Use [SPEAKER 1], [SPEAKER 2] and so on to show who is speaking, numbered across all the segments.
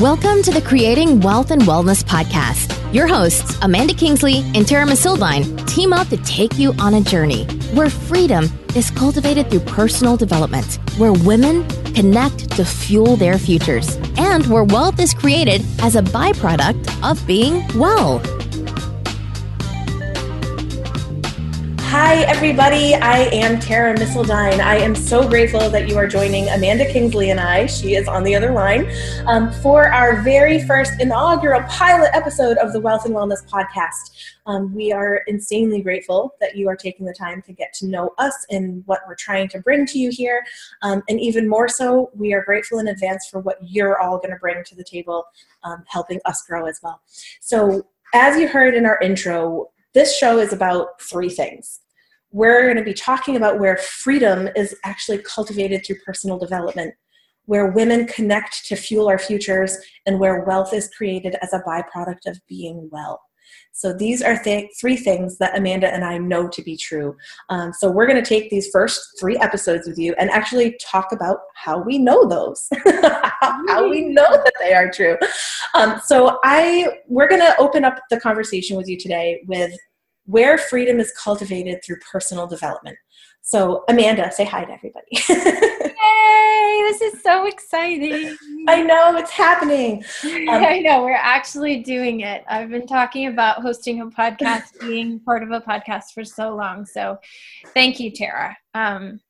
[SPEAKER 1] Welcome to the Creating Wealth and Wellness podcast. Your hosts, Amanda Kingsley and Tara Missildine, team up to take you on a journey where freedom is cultivated through personal development, where women connect to fuel their futures, and where wealth is created as a byproduct of being well.
[SPEAKER 2] Hi, everybody. I am Tara Missildine. I am so grateful that you are joining Amanda Kingsley and I, she is on the other line, um, for our very first inaugural pilot episode of the Wealth and Wellness Podcast. Um, we are insanely grateful that you are taking the time to get to know us and what we're trying to bring to you here. Um, and even more so, we are grateful in advance for what you're all going to bring to the table, um, helping us grow as well. So, as you heard in our intro, this show is about three things we're going to be talking about where freedom is actually cultivated through personal development, where women connect to fuel our futures, and where wealth is created as a byproduct of being well. So these are th- three things that Amanda and I know to be true. Um, so we're going to take these first three episodes with you and actually talk about how we know those, how we know that they are true. Um, so I we're going to open up the conversation with you today with where freedom is cultivated through personal development. So, Amanda, say hi to everybody.
[SPEAKER 3] Yay! This is so exciting.
[SPEAKER 2] I know it's happening.
[SPEAKER 3] Um, I know we're actually doing it. I've been talking about hosting a podcast, being part of a podcast for so long. So, thank you, Tara. Um,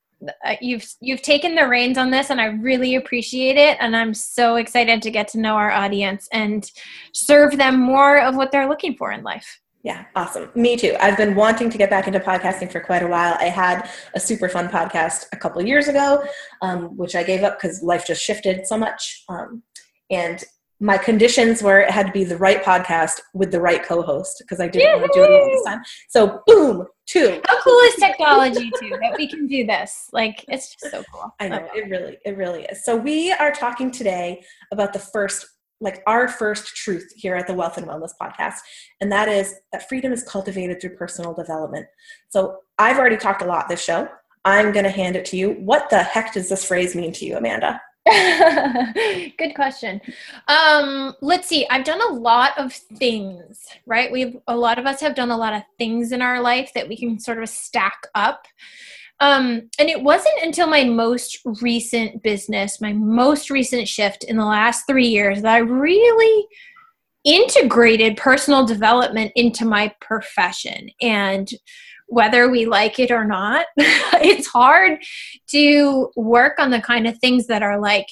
[SPEAKER 3] uh, you've you've taken the reins on this and i really appreciate it and i'm so excited to get to know our audience and serve them more of what they're looking for in life
[SPEAKER 2] yeah, awesome. Me too. I've been wanting to get back into podcasting for quite a while. I had a super fun podcast a couple years ago, um, which I gave up because life just shifted so much. Um, and my conditions were it had to be the right podcast with the right co-host because I didn't Yay! want to do it all this time. So boom, two.
[SPEAKER 3] How cool is technology too that we can do this? Like it's just so cool.
[SPEAKER 2] I know it really, it really is. So we are talking today about the first like our first truth here at the Wealth and Wellness podcast, and that is that freedom is cultivated through personal development. So I've already talked a lot this show. I'm going to hand it to you. What the heck does this phrase mean to you, Amanda?
[SPEAKER 3] Good question. Um, let's see. I've done a lot of things, right? We've a lot of us have done a lot of things in our life that we can sort of stack up. Um, and it wasn't until my most recent business, my most recent shift in the last three years, that I really integrated personal development into my profession. And whether we like it or not, it's hard to work on the kind of things that are like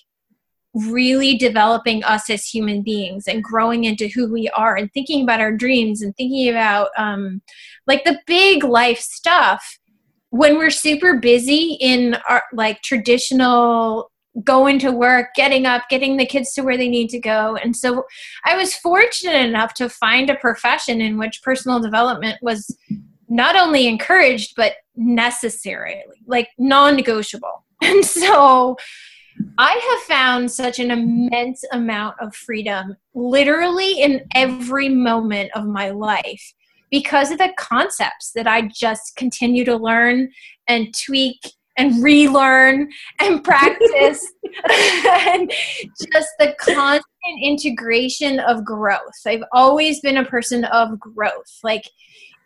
[SPEAKER 3] really developing us as human beings and growing into who we are and thinking about our dreams and thinking about um, like the big life stuff when we're super busy in our like traditional going to work, getting up, getting the kids to where they need to go. And so I was fortunate enough to find a profession in which personal development was not only encouraged, but necessary, like non negotiable. And so I have found such an immense amount of freedom literally in every moment of my life because of the concepts that I just continue to learn and tweak and relearn and practice and just the constant integration of growth. I've always been a person of growth. Like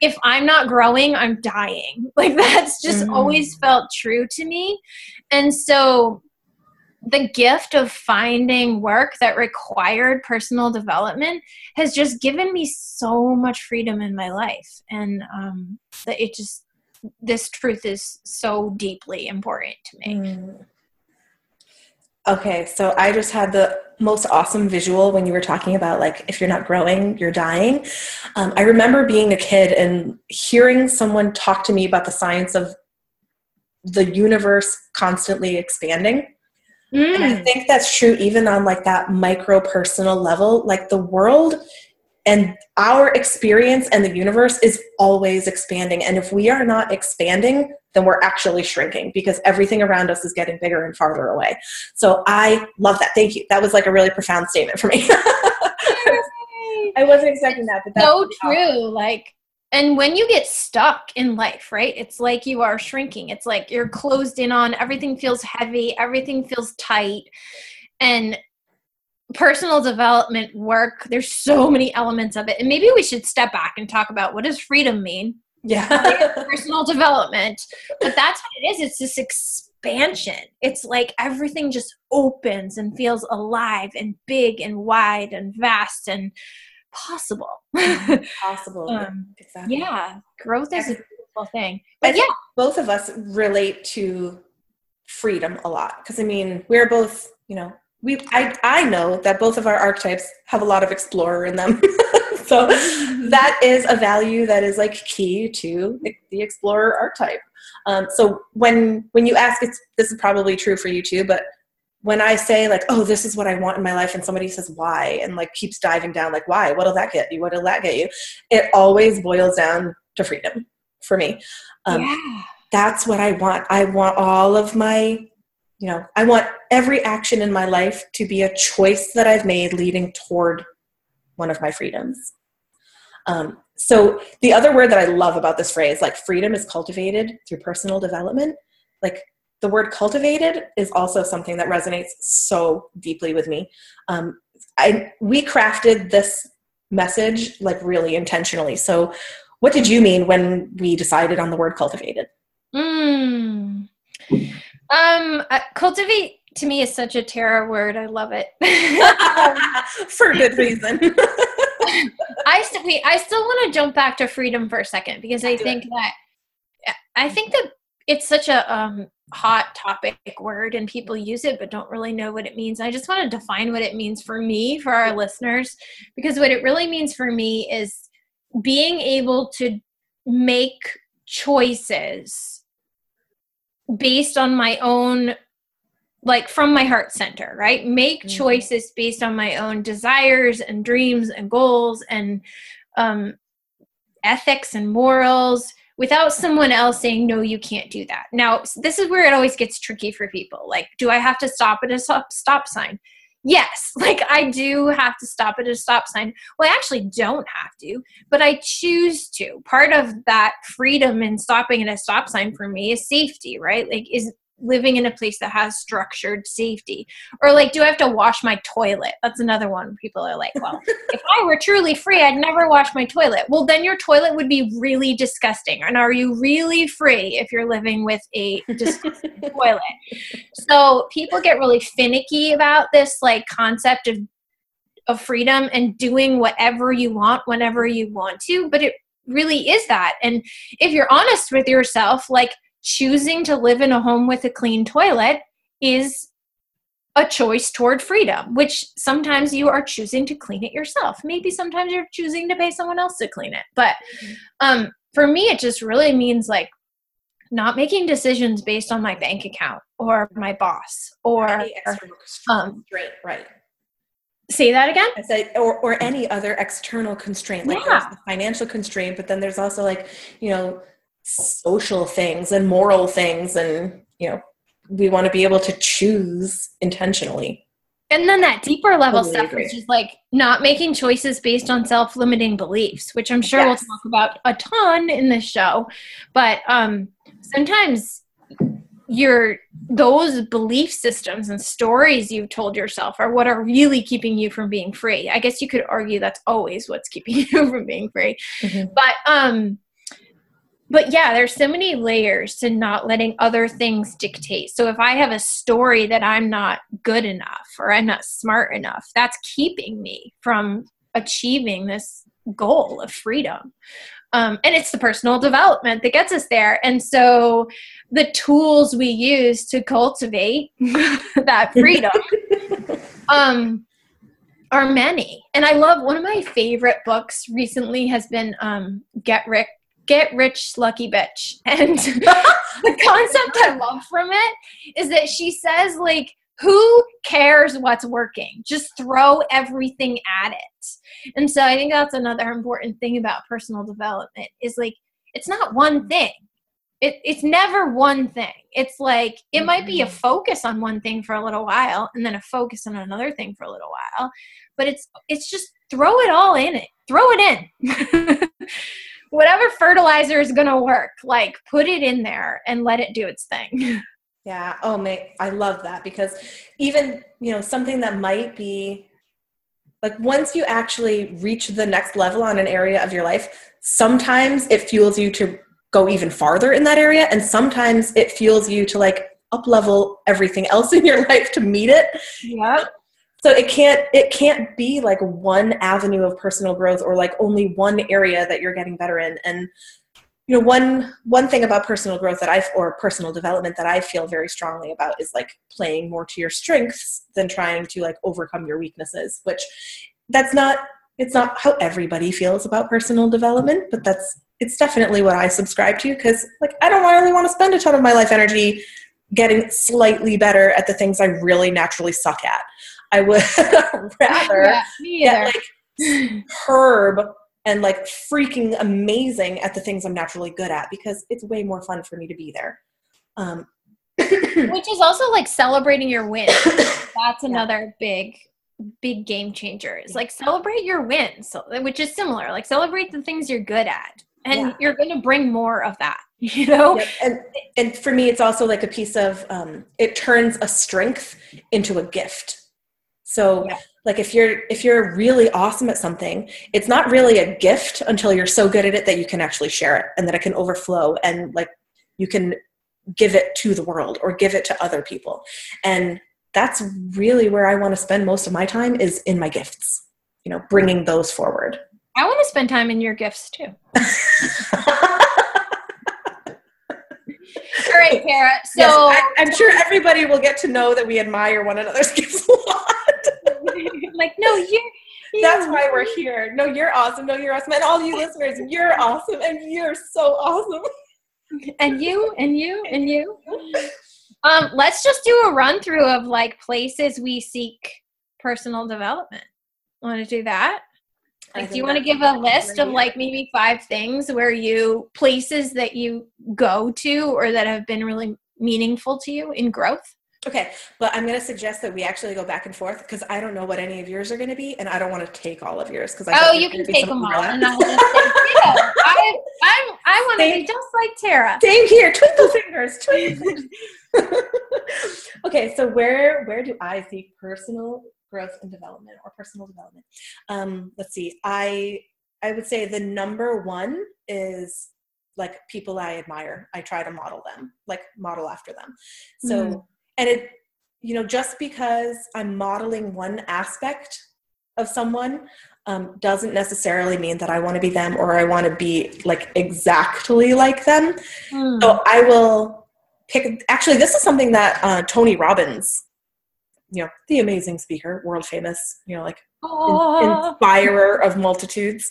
[SPEAKER 3] if I'm not growing, I'm dying. Like that's just mm. always felt true to me. And so the gift of finding work that required personal development has just given me so much freedom in my life. And um, that it just this truth is so deeply important to me. Mm.
[SPEAKER 2] okay so i just had the most awesome visual when you were talking about like if you're not growing you're dying. Um, i remember being a kid and hearing someone talk to me about the science of the universe constantly expanding Mm. And I think that's true even on like that micro personal level. Like the world and our experience and the universe is always expanding. And if we are not expanding, then we're actually shrinking because everything around us is getting bigger and farther away. So I love that. Thank you. That was like a really profound statement for me. I wasn't expecting that, but that's
[SPEAKER 3] so true. Like and when you get stuck in life right it's like you are shrinking. It's like you're closed in on everything feels heavy everything feels tight. And personal development work there's so many elements of it. And maybe we should step back and talk about what does freedom mean?
[SPEAKER 2] Yeah.
[SPEAKER 3] Personal development. But that's what it is. It's this expansion. It's like everything just opens and feels alive and big and wide and vast and possible.
[SPEAKER 2] Possible
[SPEAKER 3] um,
[SPEAKER 2] exactly.
[SPEAKER 3] yeah growth is a beautiful thing. But
[SPEAKER 2] yeah. both of us relate to freedom a lot because i mean we're both you know we I, I know that both of our archetypes have a lot of explorer in them. So that is a value that is like key to the explorer archetype. Um, so when when you ask it's this is probably true for you too but when i say like oh this is what i want in my life and somebody says why? and like keeps diving down like why? What'll that get you? What'll that get you? It always boils down to freedom for me. Um, yeah. that's what i want. I want all of my you know i want every action in my life to be a choice that i've made leading toward one of my freedoms. Um, so the other word that i love about this phrase like freedom is cultivated through personal development like the word cultivated is also something that resonates so deeply with me um, I, we crafted this message like really intentionally so what did you mean when we decided on the word cultivated
[SPEAKER 3] mm. Um, uh, cultivate to me is such a Tara word. I love it
[SPEAKER 2] for a good reason.
[SPEAKER 3] I still, I still want to jump back to freedom for a second because I think it. that I think that it's such a um, hot topic word and people use it but don't really know what it means. I just want to define what it means for me, for our listeners, because what it really means for me is being able to make choices based on my own like from my heart center, right? Make mm-hmm. choices based on my own desires and dreams and goals and um, ethics and morals without someone else saying, no, you can't do that. Now, this is where it always gets tricky for people. Like, do I have to stop at a stop, stop sign? yes, like I do have to stop at a stop sign. Well, I actually don't have to, but I choose to. Part of that freedom in stopping at a stop sign for me is safety, right? Like, is living in a place that has structured safety. Or like do i have to wash my toilet? That's another one people are like well if i were truly free i'd never wash my toilet. Well then your toilet would be really disgusting. And are you really free if you're living with a disgusting toilet? So people get really finicky about this like concept of of freedom and doing whatever you want whenever you want to but it really is that. And if you're honest with yourself like choosing to live in a home with a clean toilet is a choice toward freedom, which sometimes you are choosing to clean it yourself. Maybe sometimes you're choosing to pay someone else to clean it. But mm-hmm. um, for me, it just really means like not making decisions based on my bank account or my boss or um,
[SPEAKER 2] right.
[SPEAKER 3] Say that again.
[SPEAKER 2] I said, or, or any other external constraint, like yeah. the financial constraint, but then there's also like, you know, social things and moral things and you know we want to be able to choose intentionally
[SPEAKER 3] and then that deeper level totally stuff agree. which is like not making choices based on self-limiting beliefs which i'm sure yes. we'll talk about a ton in this show but um sometimes your those belief systems and stories you've told yourself are what are really keeping you from being free i guess you could argue that's always what's keeping you from being free mm-hmm. but um but yeah, there's so many layers to not letting other things dictate. So if I have a story that I'm not good enough or I'm not smart enough, that's keeping me from achieving this goal of freedom. Um, and it's the personal development that gets us there. And so the tools we use to cultivate that freedom um, are many. And I love one of my favorite books recently has been um, Get Rich get rich lucky bitch. And the concept i love from it is that she says like who cares what's working? Just throw everything at it. And so i think that's another important thing about personal development is like it's not one thing. It, it's never one thing. It's like it might be a mm-hmm. focus on one thing for a little while and then a focus on another thing for a little while but it's it's just throw it all in it. Throw it in whatever fertilizer is going to work, like put it in there and let it do its thing.
[SPEAKER 2] Yeah. Oh, mate, I love that because even, you know, something that might be like once you actually reach the next level on an area of your life, sometimes it fuels you to go even farther in that area and sometimes it fuels you to like up level everything else in your life to meet it.
[SPEAKER 3] Yeah.
[SPEAKER 2] So it can't it can't be like one avenue of personal growth or like only one area that you're getting better in. And you know one one thing about personal growth that i or personal development that i feel very strongly about is like playing more to your strengths than trying to like overcome your weaknesses which that's not it's not how everybody feels about personal development but that's it's definitely what i subscribe to because like i don't really want to spend a ton of my life energy getting slightly better at the things i really naturally suck at i would rather
[SPEAKER 3] yeah,
[SPEAKER 2] get like herb and like freaking amazing at the things I'm naturally good at because it's way more fun for me to be there. Um,
[SPEAKER 3] Which is also like celebrating your wins. That's another big, big game changer. Is like celebrate your wins, which is similar. Like celebrate the things you're good at, and
[SPEAKER 2] Yeah.
[SPEAKER 3] you're going to bring more of that. You know?
[SPEAKER 2] Yep. And and for me, it's also like a piece of um, it turns a strength into a gift. So
[SPEAKER 3] Yeah.
[SPEAKER 2] like if you're if you're really awesome at something, it's not really a gift until you're so good at it that you can actually share it and that it can overflow and like you can give it to the world or give it to other people. And that's really where I want to spend most of my time is in my gifts. You know, bringing those forward.
[SPEAKER 3] I want to spend time in your gifts too. All right, Tara. So
[SPEAKER 2] yes, I, I'm sure everybody will get to know that we admire one another's gifts a lot.
[SPEAKER 3] Like, no, you're.
[SPEAKER 2] That's why we're here. No, you're awesome. No, you're awesome. And all you listeners, you're awesome. And you're so awesome.
[SPEAKER 3] and you and you and you. Um, let's just do a run through of like places we seek personal development. Want to do that? Like, do you want to give a list of like maybe five things where you places that you go to or that have been really meaningful to you in growth?
[SPEAKER 2] Okay, but I'm going to suggest that we actually go back and forth because I don't know what any of yours are going to be, and I don't want to take all of yours because I
[SPEAKER 3] Oh, you can take them all, and I'll just say, yeah, I, I, I want to be just like Tara.
[SPEAKER 2] Same here. Twinkle fingers. Twinkle. fingers. okay, so where where do I see personal growth and development or personal development? Um, let's see. I I would say the number one is like people I admire. I try to model them, like model after them. So
[SPEAKER 3] Mm.
[SPEAKER 2] And it you know just because I'm modeling one aspect of someone um, doesn't necessarily mean that I want to be them or I want to be like exactly like them.
[SPEAKER 3] Hmm.
[SPEAKER 2] So I will pick. Actually, this is something that uh, Tony Robbins, you know, the amazing speaker, world famous, you know, like in- inspirer of multitudes.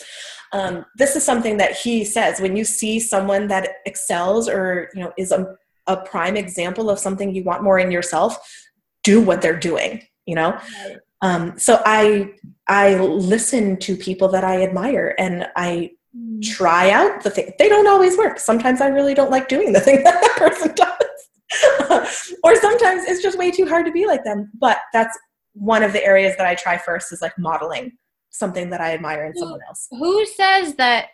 [SPEAKER 2] Um, this is something that he says when you see someone that excels or you know is a, a prime example of something you want more in yourself, do what they're doing. You know,
[SPEAKER 3] Right.
[SPEAKER 2] um, so I I listen to people that I admire and I
[SPEAKER 3] Hmm.
[SPEAKER 2] try out the thing. They don't always work. Sometimes I really don't like doing the thing that that person does. or sometimes it's just way too hard to be like them. But that's one of the areas that I try first is like modeling something that I admire in someone else.
[SPEAKER 3] Who says that?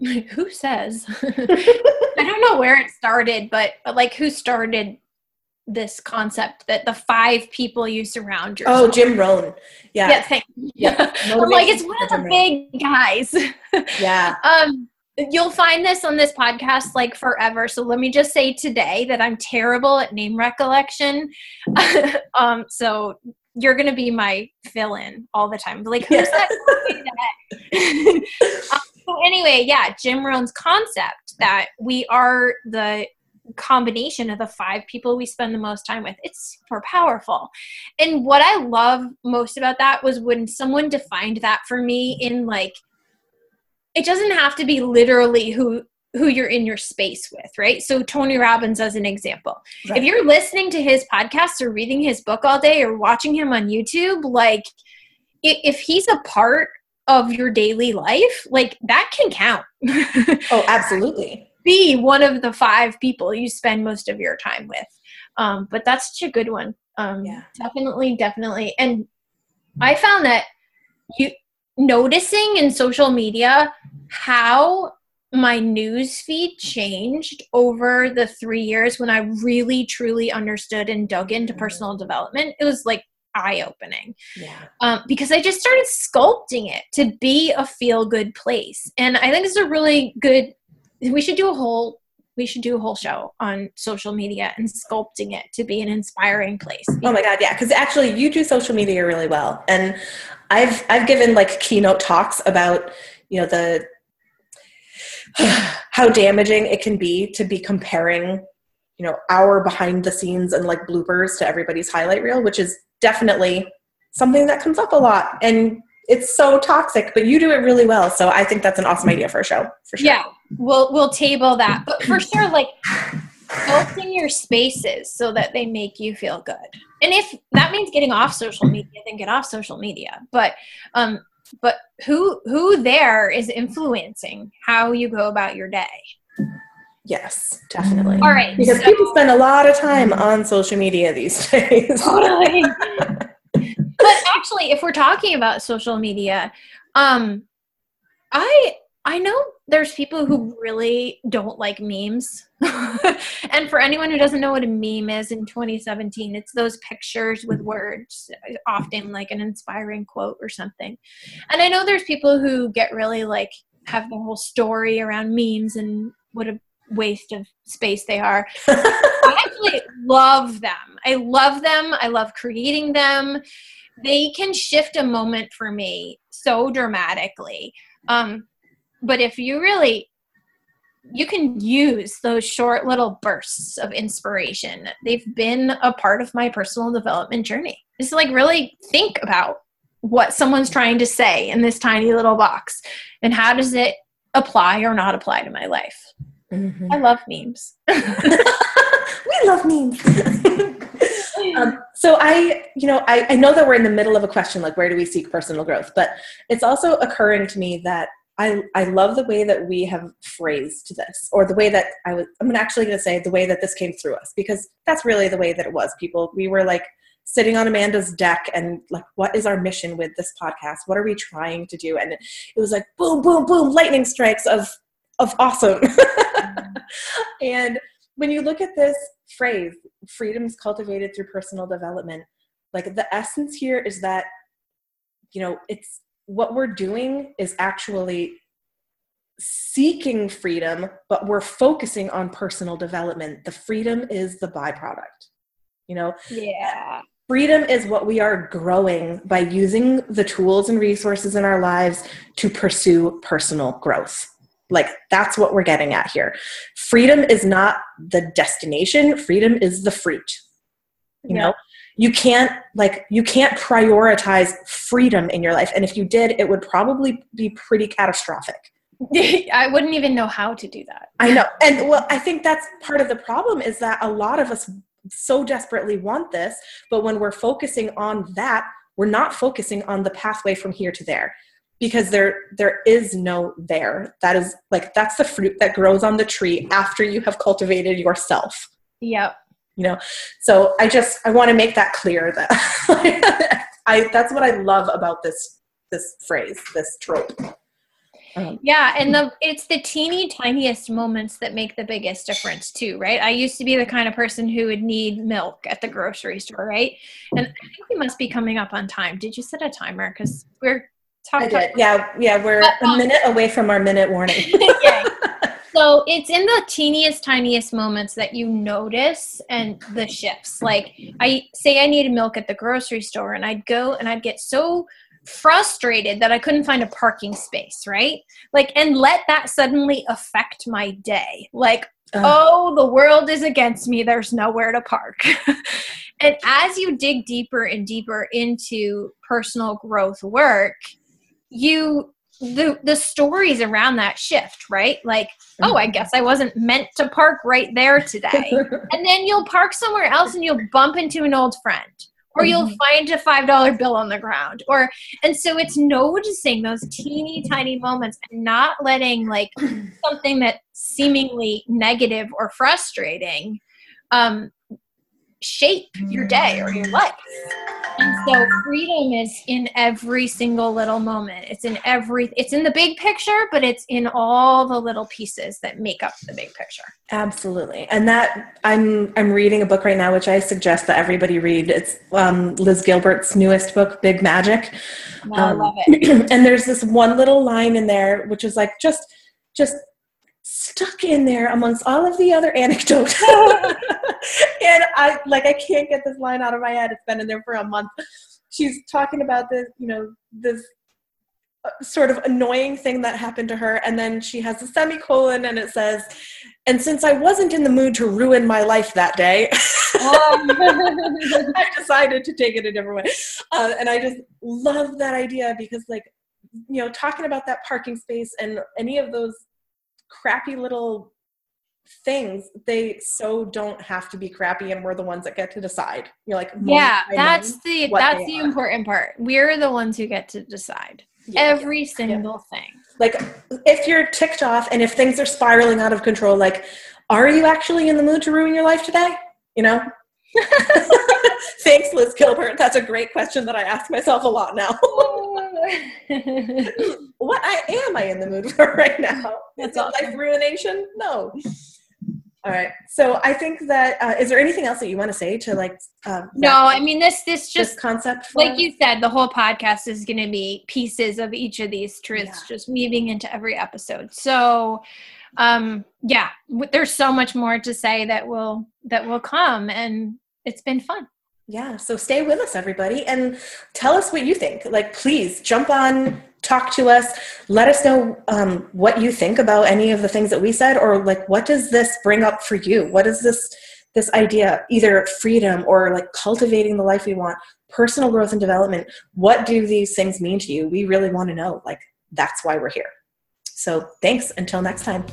[SPEAKER 3] Who says? I don't know where it started, but, but like who started this concept that the five people you surround yourself.
[SPEAKER 2] Oh, Jim Rohn.
[SPEAKER 3] Yeah,
[SPEAKER 2] Yeah.
[SPEAKER 3] thank
[SPEAKER 2] Yeah.
[SPEAKER 3] Like it's one of the big guys.
[SPEAKER 2] Yeah.
[SPEAKER 3] um you'll find this on this podcast like forever so let me just say today that i'm terrible at name recollection um so you're gonna be my fill-in all the time like who's
[SPEAKER 2] Yeah.
[SPEAKER 3] that, um, so anyway yeah jim rohn's concept that we are the combination of the five people we spend the most time with it's super powerful. And what i love most about that was when someone defined that for me in like it doesn't have to be literally who who you're in your space with right? So tony robbins as an example.
[SPEAKER 2] Right.
[SPEAKER 3] if you're listening to his podcast or reading his book all day or watching him on youtube like if he's a part of your daily life like that can count
[SPEAKER 2] Oh, absolutely.
[SPEAKER 3] be one of the five people you spend most of your time with. Um, but that's such a good one. Um,
[SPEAKER 2] Yeah.
[SPEAKER 3] Definitely, definitely. And I found that you noticing in social media how my news feed changed over the three years when I really truly understood and dug into personal development. It was like eye opening.
[SPEAKER 2] Yeah.
[SPEAKER 3] Um, because I just started sculpting it to be a feel good place. And I think it's a really good, we should do a whole we should do a whole show on social media and sculpting it to be an inspiring place.
[SPEAKER 2] Oh my god, yeah, because actually you do social media really well, and I've I've given like keynote talks about you know the how damaging it can be to be comparing you know our behind the scenes and like bloopers to everybody's highlight reel, which is definitely something that comes up a lot and it's so toxic, but you do it really well. So I think that's an awesome idea for a show. For sure.
[SPEAKER 3] Yeah, we'll we'll table that, but for sure, like open your spaces so that they make you feel good. And if that means getting off social media, then get off social media. But um, but who who there is influencing how you go about your day?
[SPEAKER 2] Yes, definitely.
[SPEAKER 3] All right,
[SPEAKER 2] because so, people spend a lot of time on social media these days.
[SPEAKER 3] Totally. but actually, if we're talking about social media, um, I I know there's people who really don't like memes. and for anyone who doesn't know what a meme is in 2017, it's those pictures with words, often like an inspiring quote or something. And I know there's people who get really like have the whole story around memes and what a waste of space they are. I actually love them. I love them. I love creating them they can shift a moment for me so dramatically. Um, but if you really you can use those short little bursts of inspiration. They've been a part of my personal development journey. Just like really think about what someone's trying to say in this tiny little box and how does it apply or not apply to my life. Mm-hmm. I love memes.
[SPEAKER 2] we love memes. um, so I, you know, I, I know that we're in the middle of a question like where do we seek personal growth, but it's also occurring to me that I, I love the way that we have phrased this, or the way that I was. I'm actually going to say the way that this came through us, because that's really the way that it was. People, we were like sitting on Amanda's deck and like, what is our mission with this podcast? What are we trying to do? And it, it was like boom, boom, boom, lightning strikes of of awesome. and when you look at this phrase, freedom is cultivated through personal development, like the essence here is that, you know, it's what we're doing is actually seeking freedom, but we're focusing on personal development. The freedom is the byproduct. You know?
[SPEAKER 3] Yeah.
[SPEAKER 2] Freedom is what we are growing by using the tools and resources in our lives to pursue personal growth. Like that's what we're getting at here. Freedom is not the destination, freedom is the fruit. You yeah. know, you can't like you can't prioritize freedom in your life and if you did it would probably be pretty catastrophic.
[SPEAKER 3] I wouldn't even know how to do that.
[SPEAKER 2] I know. And well, I think that's part of the problem is that a lot of us so desperately want this, but when we're focusing on that, we're not focusing on the pathway from here to there because there there is no there. That is like that's the fruit that grows on the tree after you have cultivated yourself.
[SPEAKER 3] Yep.
[SPEAKER 2] You know? So i just i want to make that clear that i that's what i love about this this phrase this trope.
[SPEAKER 3] Um, yeah and the it's the teeny tiniest moments that make the biggest difference too right? I used to be the kind of person who would need milk at the grocery store right? And i think we must be coming up on time. Did you set a timer? Because we're
[SPEAKER 2] Talk, I did. Yeah, yeah, we're but, um, a minute away from our minute warning.
[SPEAKER 3] yeah. So it's in the teeniest, tiniest moments that you notice and the shifts. Like I say I needed milk at the grocery store and I'd go and I'd get so frustrated that I couldn't find a parking space, right? Like, and let that suddenly affect my day. Like, uh. oh, the world is against me. There's nowhere to park. and as you dig deeper and deeper into personal growth work, you the the stories around that shift, right? Like, oh, I guess I wasn't meant to park right there today. and then you'll park somewhere else and you'll bump into an old friend or you'll mm-hmm. find a five dollar bill on the ground or and so it's noticing those teeny tiny moments and not letting like something that seemingly negative or frustrating um shape your day or your life and So freedom is in every single little moment. It's in every it's in the big picture, but it's in all the little pieces that make up the big picture.
[SPEAKER 2] Absolutely. And that I'm I'm reading a book right now which I suggest that everybody read. It's um, Liz Gilbert's newest book, Big Magic.
[SPEAKER 3] Oh, I love it.
[SPEAKER 2] Um, and there's this one little line in there which is like just just stuck in there amongst all of the other anecdotes. and I like I can't get this line out of my head. It's been in there for a month. She's talking about this, you know, this uh, sort of annoying thing that happened to her and then she has a semicolon and it says and since i wasn't in the mood to ruin my life that day i decided to take it a different way uh, and i just love that idea because like you know talking about that parking space and any of those crappy little things they so don't have to be crappy and we're the ones that get to decide you're like
[SPEAKER 3] yeah that's the that's the are. important part we're the ones who get to decide yeah, every yeah, single yeah. thing
[SPEAKER 2] like if you're ticked off and if things are spiraling out of control like are you actually in the mood to ruin your life today you know Thanks, Liz Gilbert. That's a great question that I ask myself a lot now. I am I in the mood for right now? That's awesome. life ruination? No. All right. So I think that uh, is there anything else that you want to say to like?
[SPEAKER 3] Uh, no, I mean this. This just
[SPEAKER 2] this concept.
[SPEAKER 3] like you said, the whole podcast is going to be pieces of each of these truths, yeah. just weaving into every episode. So, um, yeah, there's so much more to say that will that will come, and it's been fun.
[SPEAKER 2] Yeah. So stay with us, everybody, and tell us what you think. Like, please jump on, talk to us, let us know um, what you think about any of the things that we said, or like, what does this bring up for you? What is this? this idea either freedom or like cultivating the life we want personal growth and development? What do these things mean to you? We really want to know like that's why we're here. So thanks. Until next time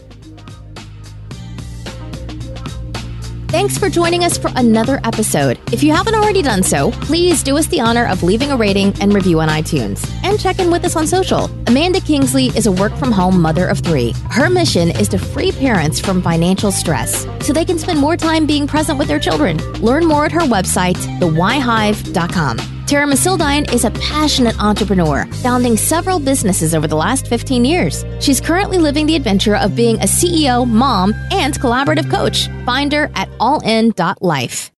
[SPEAKER 1] Thanks for joining us for another episode. If you haven't already done so, please do us the honor of leaving a rating and review on iTunes. And check in with us on social. Amanda Kingsley is a work from home mother of three. Her mission is to free parents from financial stress so they can spend more time being present with their children. Learn more at her website, thewhyhive.com. Tara Missildine is a passionate entrepreneur, founding several businesses over the last 15 years. She's currently living the adventure of being a CEO, mom, and collaborative coach. Find her at allin.life.